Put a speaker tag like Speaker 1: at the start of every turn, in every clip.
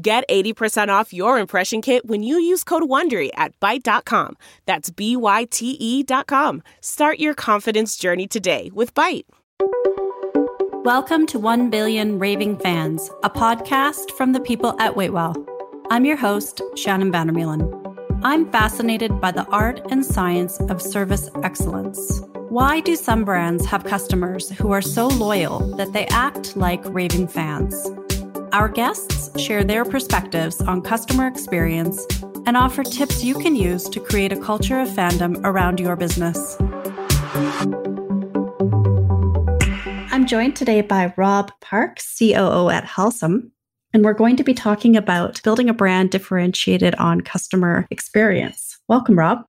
Speaker 1: Get 80% off your impression kit when you use code WONDERY at Byte.com. That's B-Y-T-E dot com. Start your confidence journey today with Byte.
Speaker 2: Welcome to 1 Billion Raving Fans, a podcast from the people at Waitwell. I'm your host, Shannon Vandermeulen. I'm fascinated by the art and science of service excellence. Why do some brands have customers who are so loyal that they act like raving fans? Our guests share their perspectives on customer experience and offer tips you can use to create a culture of fandom around your business. I'm joined today by Rob Park, COO at Helcim, and we're going to be talking about building a brand differentiated on customer experience. Welcome, Rob.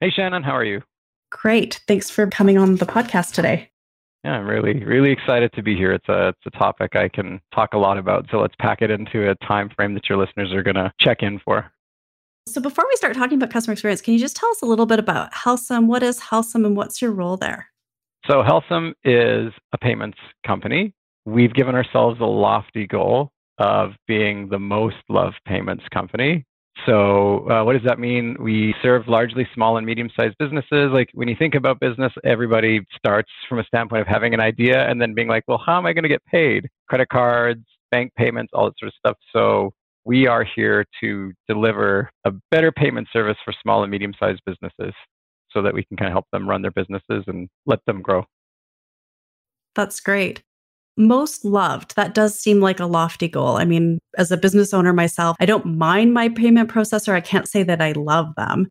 Speaker 3: Hey, Shannon. How are you?
Speaker 2: Great. Thanks for coming on the podcast today.
Speaker 3: Yeah, I'm really, really excited to be here. It's a, it's a topic I can talk a lot about. So let's pack it into a time frame that your listeners are going to check in for.
Speaker 2: So before we start talking about customer experience, can you just tell us a little bit about Helcim? What is Helcim and what's your role there?
Speaker 3: So Helcim is a payments company. We've given ourselves a lofty goal of being the most loved payments company. So, uh, what does that mean? We serve largely small and medium sized businesses. Like, when you think about business, everybody starts from a standpoint of having an idea and then being like, well, how am I going to get paid? Credit cards, bank payments, all that sort of stuff. So, we are here to deliver a better payment service for small and medium sized businesses so that we can kind of help them run their businesses and let them grow.
Speaker 2: That's great most loved. That does seem like a lofty goal. I mean, as a business owner myself, I don't mind my payment processor. I can't say that I love them.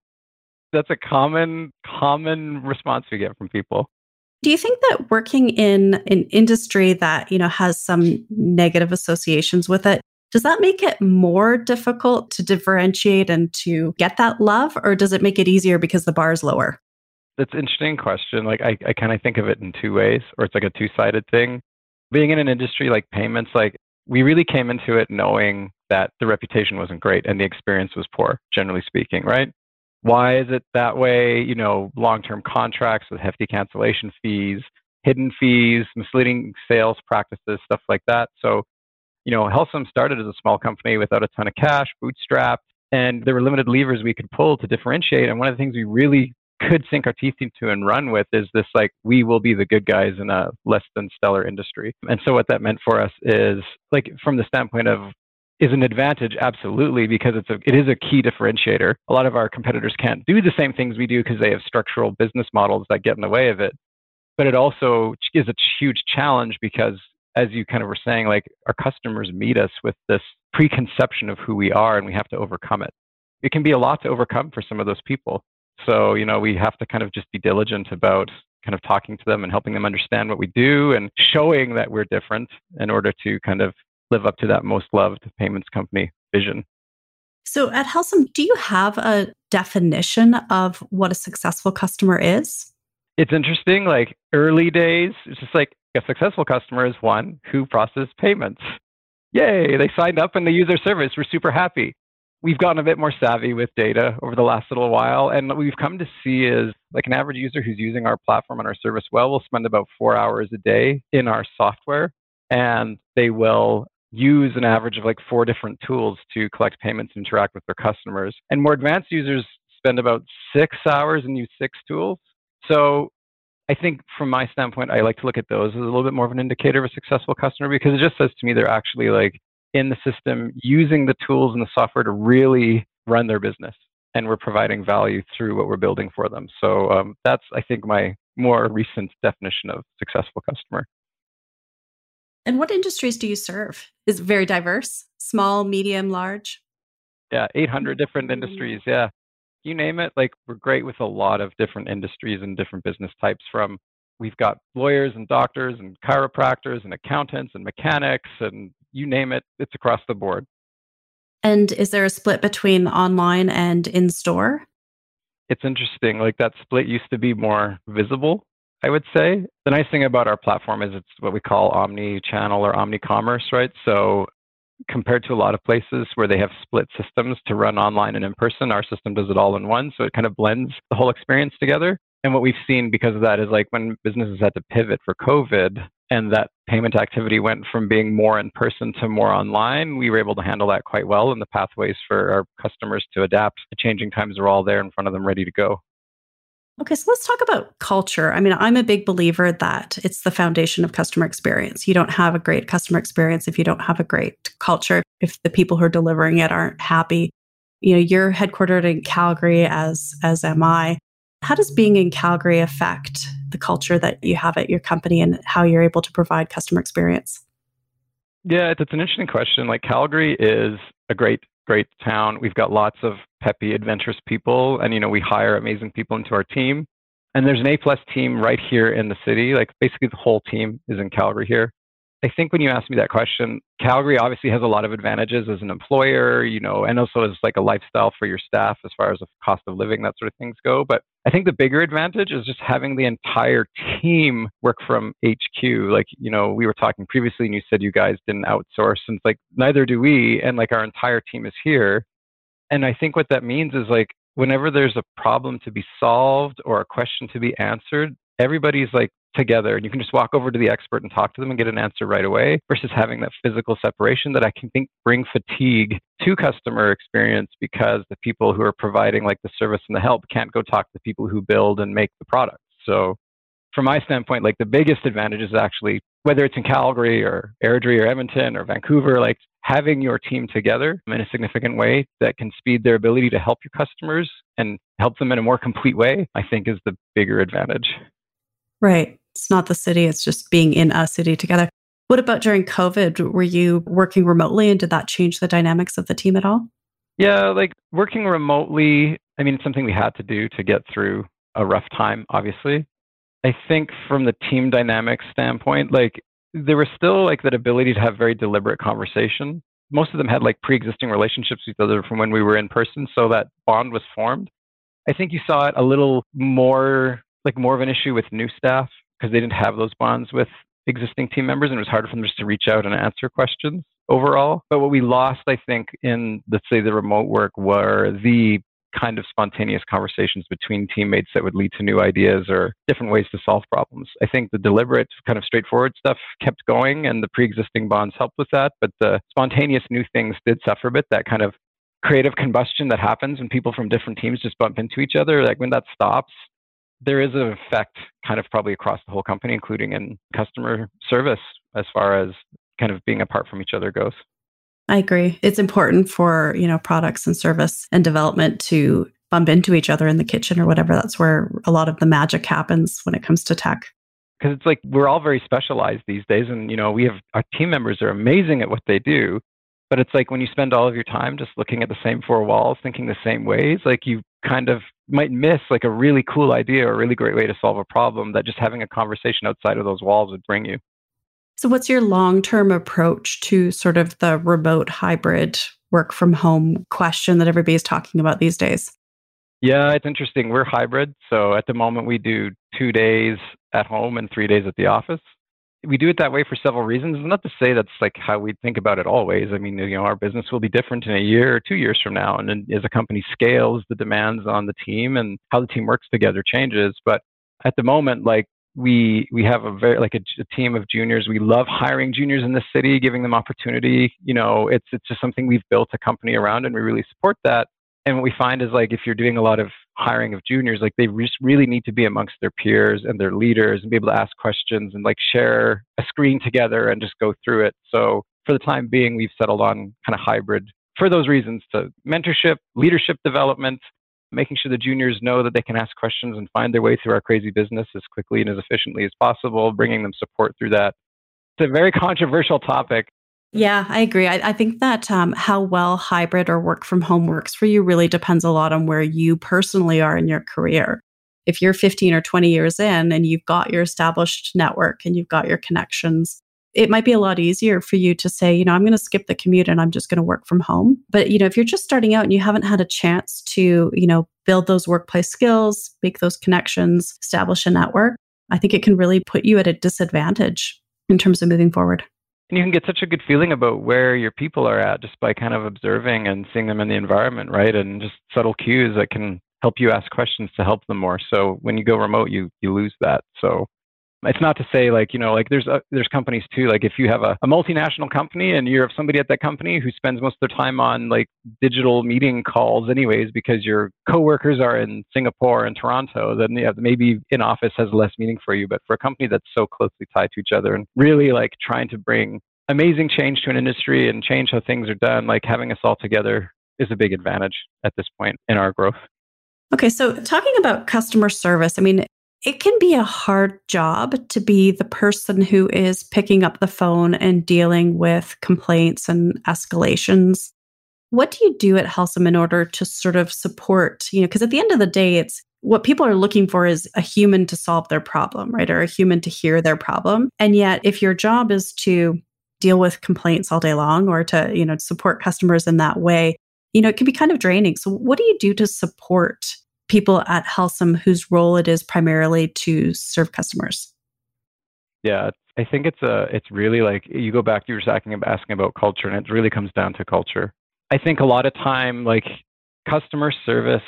Speaker 3: That's a common common response we get from people.
Speaker 2: Do you think that working in an industry that, you know, has some negative associations with it, does that make it more difficult to differentiate and to get that love or does it make it easier because the bar is lower?
Speaker 3: That's an interesting question. Like I, I kind of think of it in two ways, or it's like a two-sided thing being in an industry like payments, like we really came into it knowing that the reputation wasn't great and the experience was poor, generally speaking, right? Why is it that way? You know, long term contracts with hefty cancellation fees, hidden fees, misleading sales practices, stuff like that. So, you know, Helcim started as a small company without a ton of cash, bootstrapped, and there were limited levers we could pull to differentiate. And one of the things we really could sink our teeth into and run with is this like we will be the good guys in a less than stellar industry. And so what that meant for us is like from the standpoint of is an advantage? Absolutely because it's a it is a key differentiator. A lot of our competitors can't do the same things we do because they have structural business models that get in the way of it. But it also is a huge challenge because as you kind of were saying like our customers meet us with this preconception of who we are and we have to overcome it. It can be a lot to overcome for some of those people so, you know, we have to kind of just be diligent about kind of talking to them and helping them understand what we do and showing that we're different in order to kind of live up to that most loved payments company vision.
Speaker 2: So at Helcim, do you have a definition of what a successful customer is?
Speaker 3: It's interesting. Like early days, it's just like a successful customer is one who processes payments. Yay, they signed up and they use our service. We're super happy we've gotten a bit more savvy with data over the last little while. And what we've come to see is like an average user who's using our platform and our service well will spend about four hours a day in our software. And they will use an average of like four different tools to collect payments and interact with their customers. And more advanced users spend about six hours and use six tools. So I think from my standpoint, I like to look at those as a little bit more of an indicator of a successful customer because it just says to me they're actually like in the system using the tools and the software to really run their business. And we're providing value through what we're building for them. So um, that's, I think, my more recent definition of successful customer.
Speaker 2: And what industries do you serve? Is it very diverse? Small, medium, large?
Speaker 3: Yeah, 800 different industries. Yeah. You name it. Like, we're great with a lot of different industries and different business types from we've got lawyers and doctors and chiropractors and accountants and mechanics and you name it, it's across the board.
Speaker 2: And is there a split between online and in store?
Speaker 3: It's interesting. Like that split used to be more visible, I would say. The nice thing about our platform is it's what we call omni channel or omni commerce, right? So compared to a lot of places where they have split systems to run online and in person, our system does it all in one. So it kind of blends the whole experience together. And what we've seen because of that is like when businesses had to pivot for COVID and that payment activity went from being more in person to more online, we were able to handle that quite well. And the pathways for our customers to adapt to changing times are all there in front of them, ready to go.
Speaker 2: Okay, so let's talk about culture. I mean, I'm a big believer that it's the foundation of customer experience. You don't have a great customer experience if you don't have a great culture, if the people who are delivering it aren't happy. You know, you're headquartered in Calgary as as am I. How does being in Calgary affect the culture that you have at your company and how you're able to provide customer experience?
Speaker 3: Yeah, it's an interesting question. Like Calgary is a great, great town. We've got lots of peppy, adventurous people, and you know we hire amazing people into our team. And there's an A plus team right here in the city. Like basically the whole team is in Calgary here. I think when you asked me that question, Calgary obviously has a lot of advantages as an employer, you know, and also as like a lifestyle for your staff as far as the cost of living, that sort of things go. But I think the bigger advantage is just having the entire team work from HQ. Like, you know, we were talking previously and you said you guys didn't outsource and it's like neither do we. And like our entire team is here. And I think what that means is like whenever there's a problem to be solved or a question to be answered, everybody's like together and you can just walk over to the expert and talk to them and get an answer right away versus having that physical separation that I can think bring fatigue to customer experience because the people who are providing like the service and the help can't go talk to the people who build and make the product. So from my standpoint, like the biggest advantage is actually whether it's in Calgary or Airdrie or Edmonton or Vancouver, like having your team together in a significant way that can speed their ability to help your customers and help them in a more complete way, I think is the bigger advantage.
Speaker 2: Right. It's not the city, it's just being in a city together. What about during COVID? Were you working remotely and did that change the dynamics of the team at all?
Speaker 3: Yeah, like working remotely, I mean, it's something we had to do to get through a rough time, obviously. I think from the team dynamics standpoint, like there was still like that ability to have very deliberate conversation. Most of them had like pre-existing relationships with each other from when we were in person, so that bond was formed. I think you saw it a little more like more of an issue with new staff because they didn't have those bonds with existing team members and it was harder for them just to reach out and answer questions overall. But what we lost, I think, in let's say the remote work were the kind of spontaneous conversations between teammates that would lead to new ideas or different ways to solve problems. I think the deliberate, kind of straightforward stuff kept going and the pre existing bonds helped with that. But the spontaneous new things did suffer a bit. That kind of creative combustion that happens when people from different teams just bump into each other, like when that stops, there is an effect kind of probably across the whole company, including in customer service, as far as kind of being apart from each other goes.
Speaker 2: I agree. It's important for, you know, products and service and development to bump into each other in the kitchen or whatever. That's where a lot of the magic happens when it comes to tech.
Speaker 3: Because it's like we're all very specialized these days. And, you know, we have our team members are amazing at what they do. But it's like when you spend all of your time just looking at the same four walls, thinking the same ways, like you kind of might miss like a really cool idea or a really great way to solve a problem that just having a conversation outside of those walls would bring you.
Speaker 2: So, what's your long term approach to sort of the remote hybrid work from home question that everybody's talking about these days?
Speaker 3: Yeah, it's interesting. We're hybrid. So, at the moment, we do two days at home and three days at the office. We do it that way for several reasons. Not to say that's like how we think about it always. I mean, you know, our business will be different in a year or two years from now. And as a company scales, the demands on the team and how the team works together changes. But at the moment, like we we have a very like a, a, team of juniors. We love hiring juniors in the city, giving them opportunity. You know, it's it's just something we've built a company around, and we really support that. And what we find is like if you're doing a lot of hiring of juniors, like they just really need to be amongst their peers and their leaders and be able to ask questions and like share a screen together and just go through it. So for the time being, we've settled on kind of hybrid for those reasons to mentorship, leadership development, making sure the juniors know that they can ask questions and find their way through our crazy business as quickly and as efficiently as possible, bringing them support through that. It's a very controversial topic.
Speaker 2: Yeah, I agree. I, I think that um, how well hybrid or work from home works for you really depends a lot on where you personally are in your career. If you're 15 or 20 years in and you've got your established network and you've got your connections, it might be a lot easier for you to say, you know, I'm going to skip the commute and I'm just going to work from home. But, you know, if you're just starting out and you haven't had a chance to, you know, build those workplace skills, make those connections, establish a network, I think it can really put you at a disadvantage in terms of moving forward.
Speaker 3: And you can get such a good feeling about where your people are at just by kind of observing and seeing them in the environment, right? And just subtle cues that can help you ask questions to help them more. So when you go remote, you you lose that. So it's not to say like you know like there's a, there's companies too like if you have a, a multinational company and you have somebody at that company who spends most of their time on like digital meeting calls anyways because your coworkers are in Singapore and Toronto then yeah maybe in office has less meaning for you. But for a company that's so closely tied to each other and really like trying to bring amazing change to an industry and change how things are done like having us all together is a big advantage at this point in our growth.
Speaker 2: Okay, so talking about customer service, I mean, it can be a hard job to be the person who is picking up the phone and dealing with complaints and escalations. What do you do at Helcim in order to sort of support, you know, because at the end of the day, it's what people are looking for is a human to solve their problem, right? Or a human to hear their problem. And yet, if your job is to deal with complaints all day long or to, you know, support customers in that way, you know, it can be kind of draining. So, what do you do to support people at Helcim whose role it is primarily to serve customers?
Speaker 3: Yeah, I think it's a it's really like you go back you were asking asking about culture and it really comes down to culture. I think a lot of time like customer service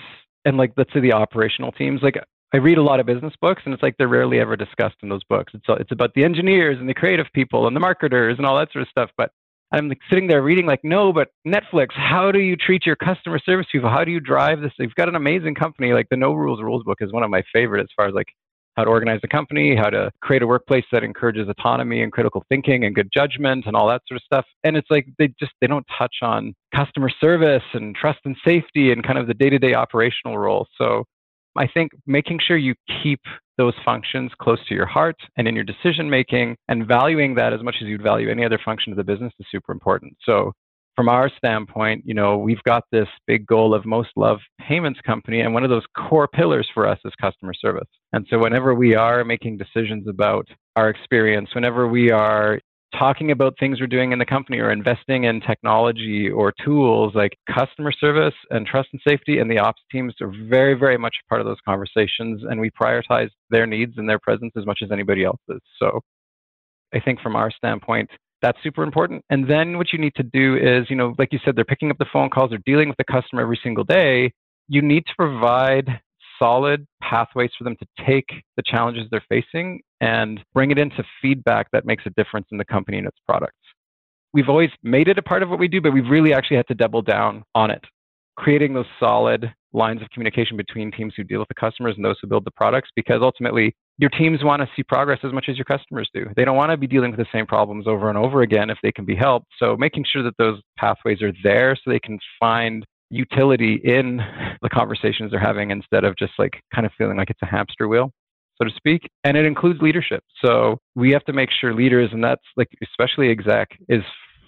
Speaker 3: and like let's say the operational teams like I read a lot of business books and it's like they're rarely ever discussed in those books. It's uh, it's about the engineers and the creative people and the marketers and all that sort of stuff, but I'm like sitting there reading, like, no, but Netflix, how do you treat your customer service people? How do you drive this? You've got an amazing company. Like the No Rules Rules book is one of my favorite as far as like how to organize the company, how to create a workplace that encourages autonomy and critical thinking and good judgment and all that sort of stuff. And it's like they just they don't touch on customer service and trust and safety and kind of the day-to-day operational role. So I think making sure you keep those functions close to your heart and in your decision making and valuing that as much as you'd value any other function of the business is super important. So from our standpoint, you know, we've got this big goal of most loved payments company, and one of those core pillars for us is customer service. And so, whenever we are making decisions about our experience, whenever we are talking about things we're doing in the company or investing in technology or tools like customer service and trust and safety and the ops teams are very very much a part of those conversations and we prioritize their needs and their presence as much as anybody else's. So i think from our standpoint that's super important. And then what you need to do is you know like you said they're picking up the phone calls they're dealing with the customer every single day. You need to provide solid pathways for them to take the challenges they're facing and bring it into feedback that makes a difference in the company and its products. We've always made it a part of what we do, but we've really actually had to double down on it, creating those solid lines of communication between teams who deal with the customers and those who build the products, because ultimately your teams want to see progress as much as your customers do. They don't want to be dealing with the same problems over and over again if they can be helped. So making sure that those pathways are there so they can find utility in the conversations they're having instead of just like kind of feeling like it's a hamster wheel so to speak and it includes leadership so we have to make sure leaders and that's like especially exec is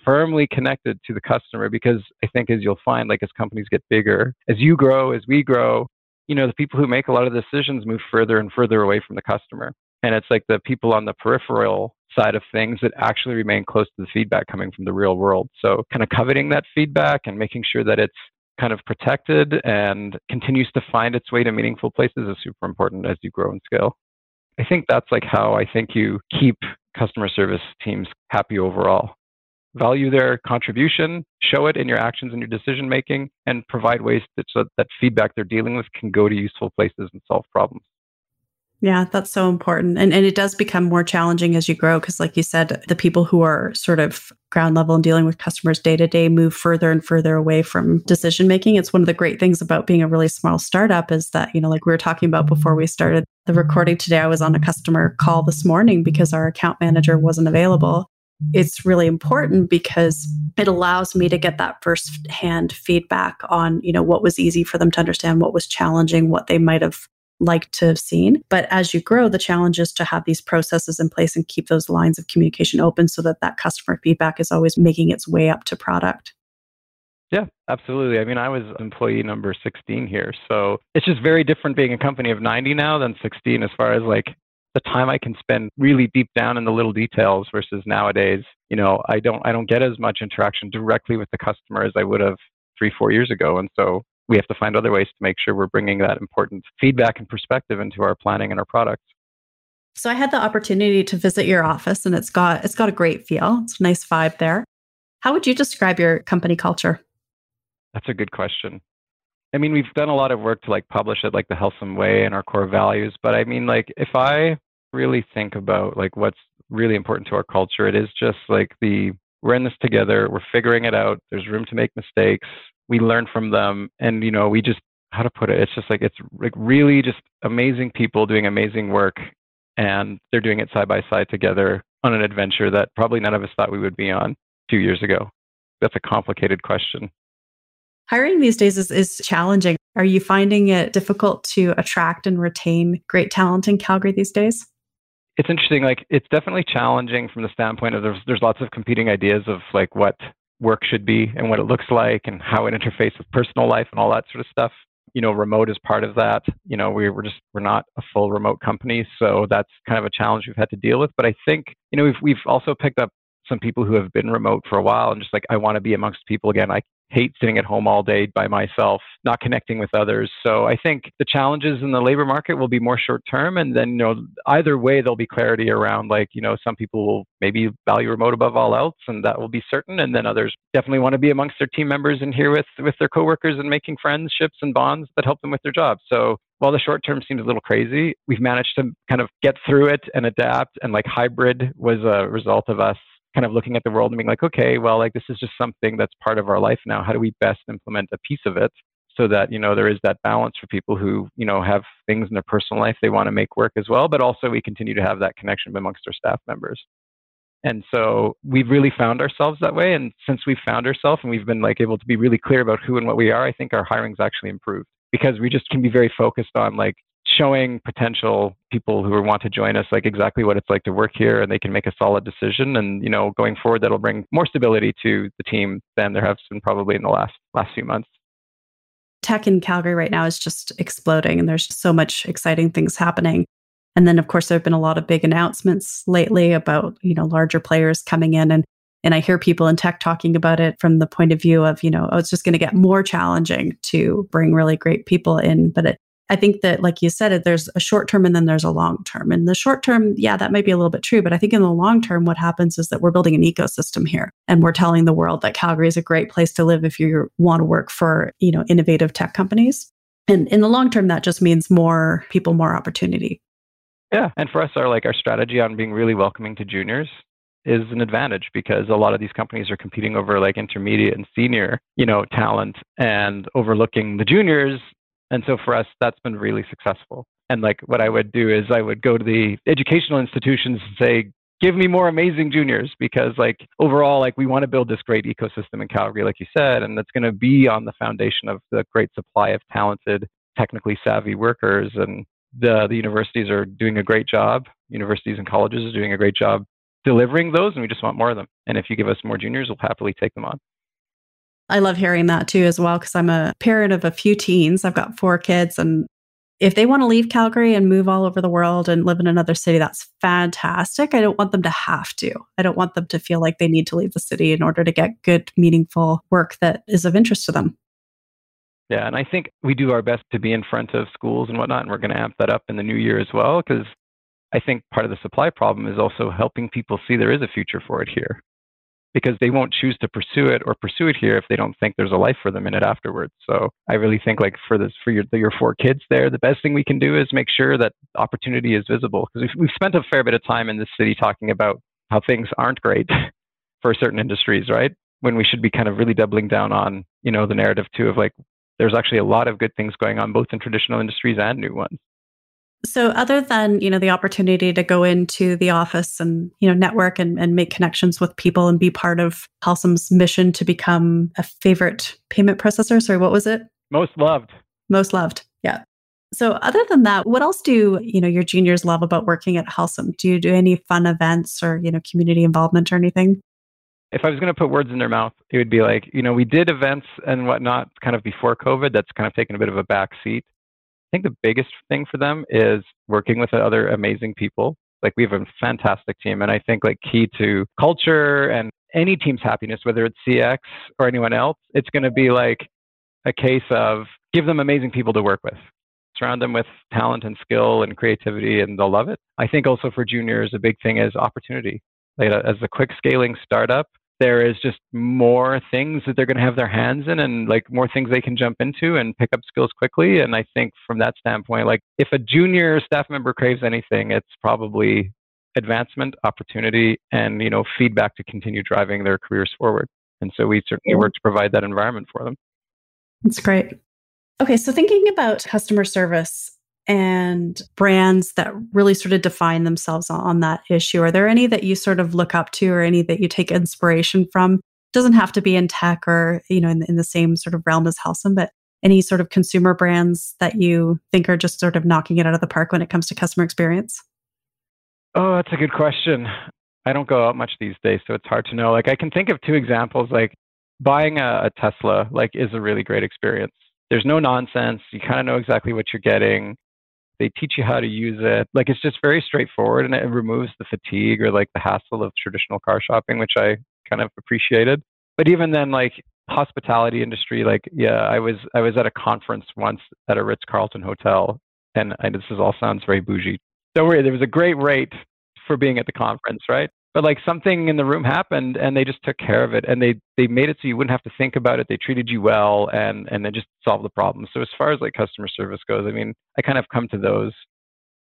Speaker 3: firmly connected to the customer because i think as you'll find like as companies get bigger as you grow as we grow you know the people who make a lot of decisions move further and further away from the customer and it's like the people on the peripheral side of things that actually remain close to the feedback coming from the real world. So, kind of coveting that feedback and making sure that it's kind of protected and continues to find its way to meaningful places is super important as you grow and scale. I think that's like how I think you keep customer service teams happy overall. Value their contribution, show it in your actions and your decision making, and provide ways that, so that feedback they're dealing with can go to useful places and solve problems.
Speaker 2: Yeah, that's so important. And and it does become more challenging as you grow because like you said, the people who are sort of ground level and dealing with customers day to day move further and further away from decision making. It's one of the great things about being a really small startup is that, you know, like we were talking about before we started the recording today, I was on a customer call this morning because our account manager wasn't available. It's really important because it allows me to get that first hand feedback on, you know, what was easy for them to understand, what was challenging, what they might have liked to have seen. But as you grow, the challenge is to have these processes in place and keep those lines of communication open so that that customer feedback is always making its way up to product.
Speaker 3: Yeah, absolutely. I mean, I was employee number 16 here. So it's just very different being a company of 90 now than 16 as far as like the time I can spend really deep down in the little details versus nowadays, you know, I don't I don't get as much interaction directly with the customer as I would have three, four years ago. And so we have to find other ways to make sure we're bringing that important feedback and perspective into our planning and our products.
Speaker 2: So I had the opportunity to visit your office and it's got it's got a great feel. It's a nice vibe there. How would you describe your company culture?
Speaker 3: That's a good question. I mean, we've done a lot of work to like publish it like the Helcim Way and our core values, but I mean like if I really think about like what's really important to our culture, it is just like the we're in this together, we're figuring it out, there's room to make mistakes, we learn from them and you know, we just how to put it, it's just like it's like really just amazing people doing amazing work and they're doing it side by side together on an adventure that probably none of us thought we would be on two years ago. That's a complicated question.
Speaker 2: Hiring these days is, is challenging. Are you finding it difficult to attract and retain great talent in Calgary these days?
Speaker 3: It's interesting. Like, it's definitely challenging from the standpoint of there's, there's lots of competing ideas of like what work should be and what it looks like and how it interfaces with personal life and all that sort of stuff. You know, remote is part of that. You know, we, we're just we're not a full remote company, so that's kind of a challenge we've had to deal with. But I think you know we've we've also picked up some people who have been remote for a while and just like I want to be amongst people again. I hate sitting at home all day by myself, not connecting with others. So I think the challenges in the labor market will be more short term. And then, you know, either way, there'll be clarity around like, you know, some people will maybe value remote above all else, and that will be certain. And then others definitely want to be amongst their team members and here with, with their coworkers and making friendships and bonds that help them with their jobs. So while the short term seems a little crazy, we've managed to kind of get through it and adapt. And like hybrid was a result of us kind of looking at the world and being like, okay, well, like this is just something that's part of our life now. How do we best implement a piece of it so that you know there is that balance for people who you know have things in their personal life they want to make work as well, but also we continue to have that connection amongst our staff members. And so we've really found ourselves that way. And since we've found ourselves and we've been like able to be really clear about who and what we are, I think our hiring's actually improved because we just can be very focused on like showing potential people who want to join us like exactly what it's like to work here and they can make a solid decision and you know going forward that'll bring more stability to the team than there has been probably in the last last few months
Speaker 2: tech in calgary right now is just exploding and there's so much exciting things happening and then of course there have been a lot of big announcements lately about you know larger players coming in and and I hear people in tech talking about it from the point of view of, you know, oh, it's just going to get more challenging to bring really great people in. But it, I think that, like you said, there's a short term and then there's a long term. And the short term, yeah, that might be a little bit true. But I think in the long term, what happens is that we're building an ecosystem here and we're telling the world that Calgary is a great place to live if you want to work for, you know, innovative tech companies. And in the long term, that just means more people, more opportunity.
Speaker 3: Yeah. And for us, our like our strategy on being really welcoming to juniors is an advantage because a lot of these companies are competing over like intermediate and senior, you know, talent and overlooking the juniors and so for us, that's been really successful. And like what I would do is I would go to the educational institutions and say, give me more amazing juniors because like overall like we want to build this great ecosystem in calgary like you said and that's going to be on the foundation of the great supply of talented technically savvy workers. And the, the universities are doing a great job. Universities and colleges are doing a great job delivering those and we just want more of them. And if you give us more juniors we'll happily take them on
Speaker 2: I love hearing that too, as well, because I'm a parent of a few teens. I've got four kids. And if they want to leave Calgary and move all over the world and live in another city, that's fantastic. I don't want them to have to. I don't want them to feel like they need to leave the city in order to get good, meaningful work that is of interest to them.
Speaker 3: Yeah, and I think we do our best to be in front of schools and whatnot, and we're going to amp that up in the new year as well, because I think part of the supply problem is also helping people see there is a future for it here because they won't choose to pursue it or pursue it here if they don't think there's a life for them in it afterwards. So I really think like for this for your your four kids there, the best thing we can do is make sure that opportunity is visible because we've, we've spent a fair bit of time in this city talking about how things aren't great for certain industries, right? When we should be kind of really doubling down on you know the narrative too of like there's actually a lot of good things going on both in traditional industries and new ones.
Speaker 2: So other than, you know, the opportunity to go into the office and, you know, network and, and make connections with people and be part of Helcim's mission to become a favorite payment processor. Sorry, what was it?
Speaker 3: Most loved.
Speaker 2: Most loved. Yeah. So other than that, what else do, you know, your juniors love about working at Helcim? Do you do any fun events or, you know, community involvement or anything?
Speaker 3: If I was going to put words in their mouth, it would be like, you know, we did events and whatnot kind of before COVID. That's kind of taken a bit of a back seat think the biggest thing for them is working with other amazing people. Like we have a fantastic team. And I think like key to culture and any team's happiness, whether it's CX or anyone else, it's going to be like a case of give them amazing people to work with. Surround them with talent and skill and creativity, and they'll love it. I think also for juniors, a big thing is opportunity. Like as a quick scaling startup, there is just more things that they're going to have their hands in and like more things they can jump into and pick up skills quickly. And I think from that standpoint, like if a junior staff member craves anything, it's probably advancement, opportunity, and you know feedback to continue driving their careers forward. And so we certainly work to provide that environment for them.
Speaker 2: That's great. Okay, so thinking about customer service and brands that really sort of define themselves on that issue, are there any that you sort of look up to or any that you take inspiration from? It doesn't have to be in tech or, you know, in, in the same sort of realm as Helcim, but any sort of consumer brands that you think are just sort of knocking it out of the park when it comes to customer experience?
Speaker 3: Oh, that's a good question. I don't go out much these days, so it's hard to know. Like I can think of two examples. Like buying a, a Tesla, like is a really great experience. There's no nonsense. You kind of know exactly what you're getting. They teach you how to use it. Like it's just very straightforward, and it removes the fatigue or like the hassle of traditional car shopping, which I kind of appreciated. But even then, like hospitality industry, like yeah, I was I was at a conference once at a Ritz Carlton hotel, and I, this is all sounds very bougie don't worry, there was a great rate for being at the conference, right? But like something in the room happened and they just took care of it and they they made it so you wouldn't have to think about it. They treated you well and and they just solved the problem. So as far as like customer service goes, I mean, I kind of come to those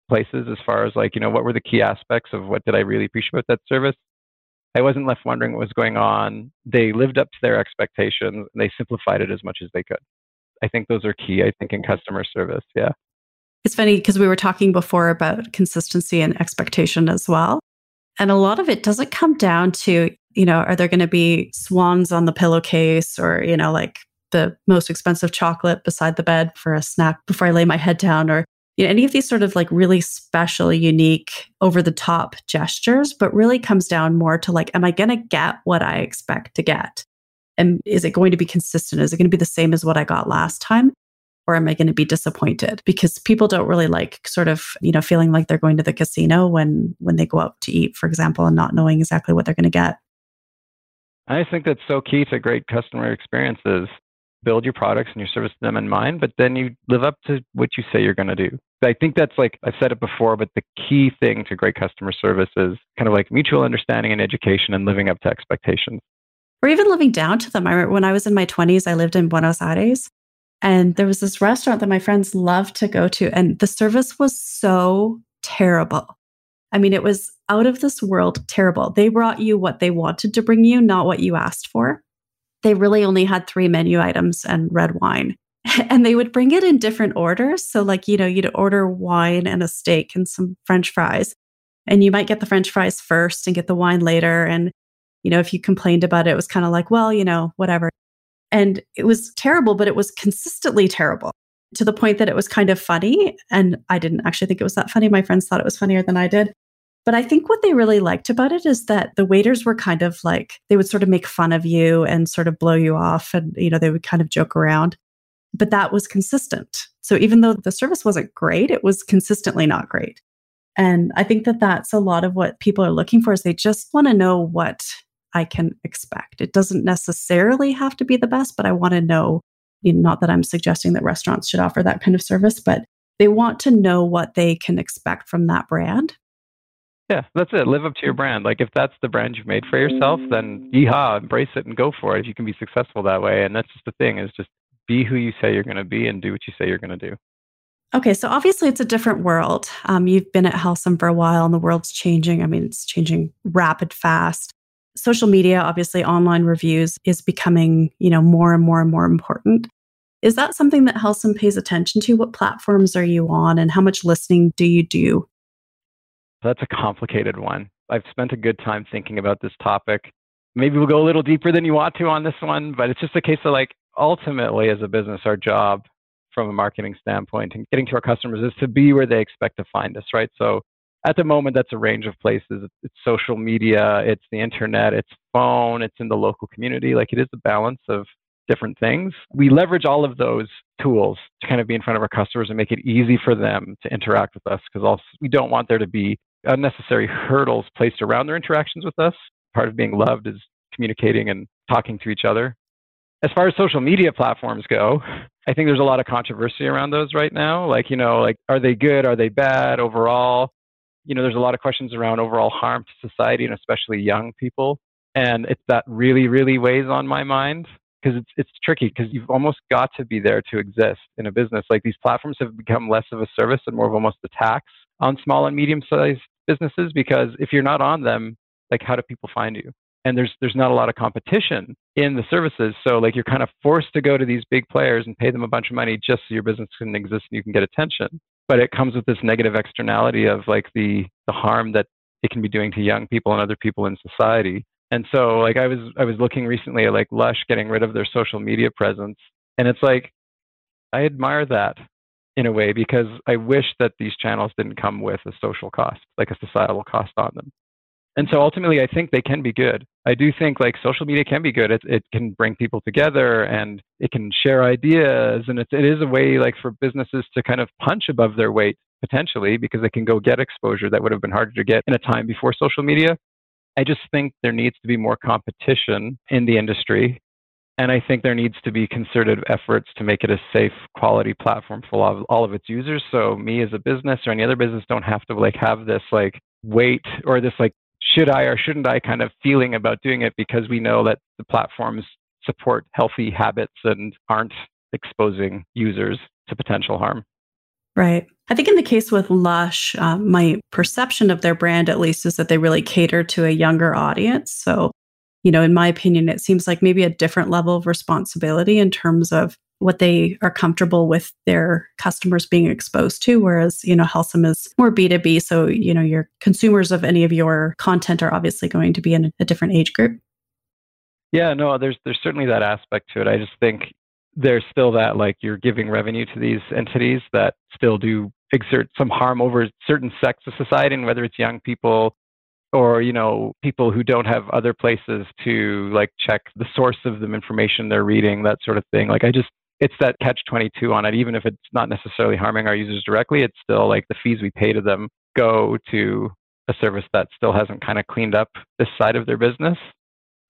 Speaker 3: places as far as like, you know, what were the key aspects of what did I really appreciate about that service? I wasn't left wondering what was going on. They lived up to their expectations and they simplified it as much as they could. I think those are key, I think, in customer service. Yeah.
Speaker 2: It's funny because we were talking before about consistency and expectation as well. And a lot of it doesn't come down to, you know, are there going to be swans on the pillowcase or, you know, like the most expensive chocolate beside the bed for a snack before I lay my head down or you know, any of these sort of like really special, unique, over the top gestures, but really comes down more to like, am I going to get what I expect to get? And is it going to be consistent? Is it going to be the same as what I got last time? Or am I going to be disappointed? Because people don't really like sort of, you know, feeling like they're going to the casino when when they go out to eat, for example, and not knowing exactly what they're going to get.
Speaker 3: I think that's so key to great customer experiences. Build your products and your service to them in mind, but then you live up to what you say you're going to do. I think that's like I've said it before, but the key thing to great customer service is kind of like mutual understanding and education and living up to expectations.
Speaker 2: Or even living down to them. I remember when I was in my 20s, I lived in Buenos Aires and there was this restaurant that my friends loved to go to, and the service was so terrible. I mean, it was out of this world terrible. They brought you what they wanted to bring you, not what you asked for. They really only had three menu items and red wine. And they would bring it in different orders. So, like, you know, you'd order wine and a steak and some French fries. And you might get the French fries first and get the wine later. And, you know, if you complained about it, it was kind of like, well, you know, whatever. And it was terrible, but it was consistently terrible to the point that it was kind of funny. And I didn't actually think it was that funny. My friends thought it was funnier than I did. But I think what they really liked about it is that the waiters were kind of like, they would sort of make fun of you and sort of blow you off. And, you know, they would kind of joke around. But that was consistent. So even though the service wasn't great, it was consistently not great. And I think that that's a lot of what people are looking for is they just want to know what I can expect. It doesn't necessarily have to be the best, but I want to know, not that I'm suggesting that restaurants should offer that kind of service, but they want to know what they can expect from that brand.
Speaker 3: Yeah, that's it. Live up to your brand. Like if that's the brand you've made for yourself, then yeehaw, embrace it and go for it if you can be successful that way. And that's just the thing is just be who you say you're going to be and do what you say you're going to do.
Speaker 2: Okay, so obviously it's a different world. Um, you've been at Helcim for a while and the world's changing. I mean, it's changing rapid fast social media, obviously online reviews is becoming, you know, more and more and more important. Is that something that Helcim pays attention to? What platforms are you on and how much listening do you do?
Speaker 3: That's a complicated one. I've spent a good time thinking about this topic. Maybe we'll go a little deeper than you want to on this one, but it's just a case of like ultimately as a business, our job from a marketing standpoint and getting to our customers is to be where they expect to find us, right? So at the moment, that's a range of places. It's social media, it's the internet, it's phone, it's in the local community. Like it is a balance of different things. We leverage all of those tools to kind of be in front of our customers and make it easy for them to interact with us because we don't want there to be unnecessary hurdles placed around their interactions with us. Part of being loved is communicating and talking to each other. As far as social media platforms go, I think there's a lot of controversy around those right now. Like, you know, like are they good? Are they bad overall? You know, there's a lot of questions around overall harm to society and especially young people. And it's that really, really weighs on my mind because it's it's tricky because you've almost got to be there to exist in a business. Like these platforms have become less of a service and more of almost a tax on small and medium sized businesses because if you're not on them, like how do people find you? And there's there's not a lot of competition in the services. So like you're kind of forced to go to these big players and pay them a bunch of money just so your business can exist and you can get attention. But it comes with this negative externality of like the the harm that it can be doing to young people and other people in society. And so like I was I was looking recently at like Lush getting rid of their social media presence and it's like I admire that in a way because I wish that these channels didn't come with a social cost, like a societal cost on them. And so ultimately I think they can be good. I do think like social media can be good. It it can bring people together and it can share ideas and it's it is a way like for businesses to kind of punch above their weight potentially because they can go get exposure that would have been harder to get in a time before social media. I just think there needs to be more competition in the industry. And I think there needs to be concerted efforts to make it a safe quality platform for all of, all of its users. So me as a business or any other business don't have to like have this like weight or this like should I or shouldn't I kind of feeling about doing it because we know that the platforms support healthy habits and aren't exposing users to potential harm.
Speaker 2: Right. I think in the case with Lush, um, my perception of their brand, at least, is that they really cater to a younger audience. So, you know, in my opinion, it seems like maybe a different level of responsibility in terms of what they are comfortable with their customers being exposed to. Whereas, you know, Helcim is more B2B. So, you know, your consumers of any of your content are obviously going to be in a different age group.
Speaker 3: Yeah, no, there's there's certainly that aspect to it. I just think there's still that like you're giving revenue to these entities that still do exert some harm over certain sects of society and whether it's young people or you know people who don't have other places to like check the source of the information they're reading that sort of thing like i just it's that catch 22 on it even if it's not necessarily harming our users directly it's still like the fees we pay to them go to a service that still hasn't kind of cleaned up this side of their business.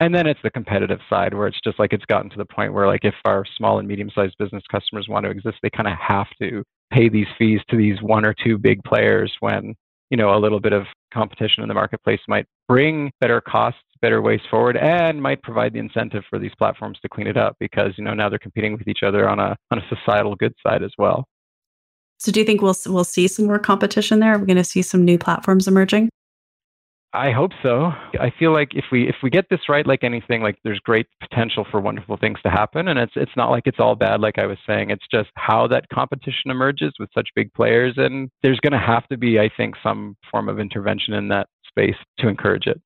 Speaker 3: And then it's the competitive side where it's just like it's gotten to the point where like if our small and medium sized business customers want to exist, they kind of have to pay these fees to these one or two big players when, you know, a little bit of competition in the marketplace might bring better costs, better ways forward, and might provide the incentive for these platforms to clean it up because, you know, now they're competing with each other on a on a societal good side as well.
Speaker 2: So do you think we'll we'll see some more competition there? Are we going to see some new platforms emerging?
Speaker 3: I hope so. I feel like if we if we get this right, like anything, like there's great potential for wonderful things to happen, and it's it's not like it's all bad. Like I was saying, it's just how that competition emerges with such big players, and there's going to have to be, I think, some form of intervention in that space to encourage it.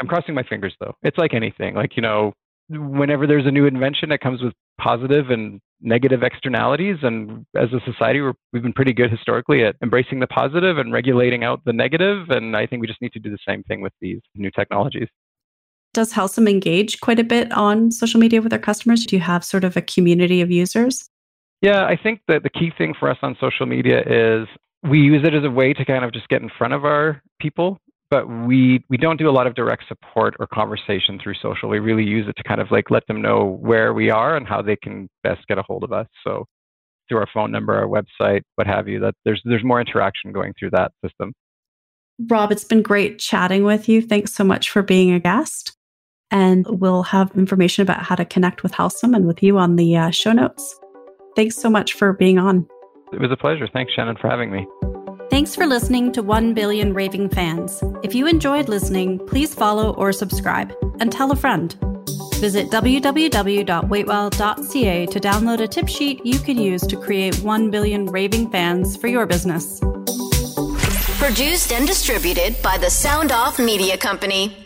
Speaker 3: I'm crossing my fingers though. It's like anything. Like you know, whenever there's a new invention, it comes with positive and negative externalities. And as a society, we have been pretty good historically at embracing the positive and regulating out the negative. And I think we just need to do the same thing with these new technologies.
Speaker 2: Does Helcim engage quite a bit on social media with their customers? Do you have sort of a community of users?
Speaker 3: Yeah, I think that the key thing for us on social media is we use it as a way to kind of just get in front of our people but we we don't do a lot of direct support or conversation through social. We really use it to kind of like let them know where we are and how they can best get a hold of us. So through our phone number, our website, what have you, that there's there's more interaction going through that system.
Speaker 2: Rob, it's been great chatting with you. Thanks so much for being a guest. And we'll have information about how to connect with Helcim and with you on the uh, show notes. Thanks so much for being on.
Speaker 3: It was a pleasure. Thanks, Shannon, for having me.
Speaker 2: Thanks for listening to 1 Billion Raving Fans. If you enjoyed listening, please follow or subscribe and tell a friend. Visit www.waitwell.ca to download a tip sheet you can use to create 1 billion raving fans for your business.
Speaker 4: Produced and distributed by the Sound Off Media Company.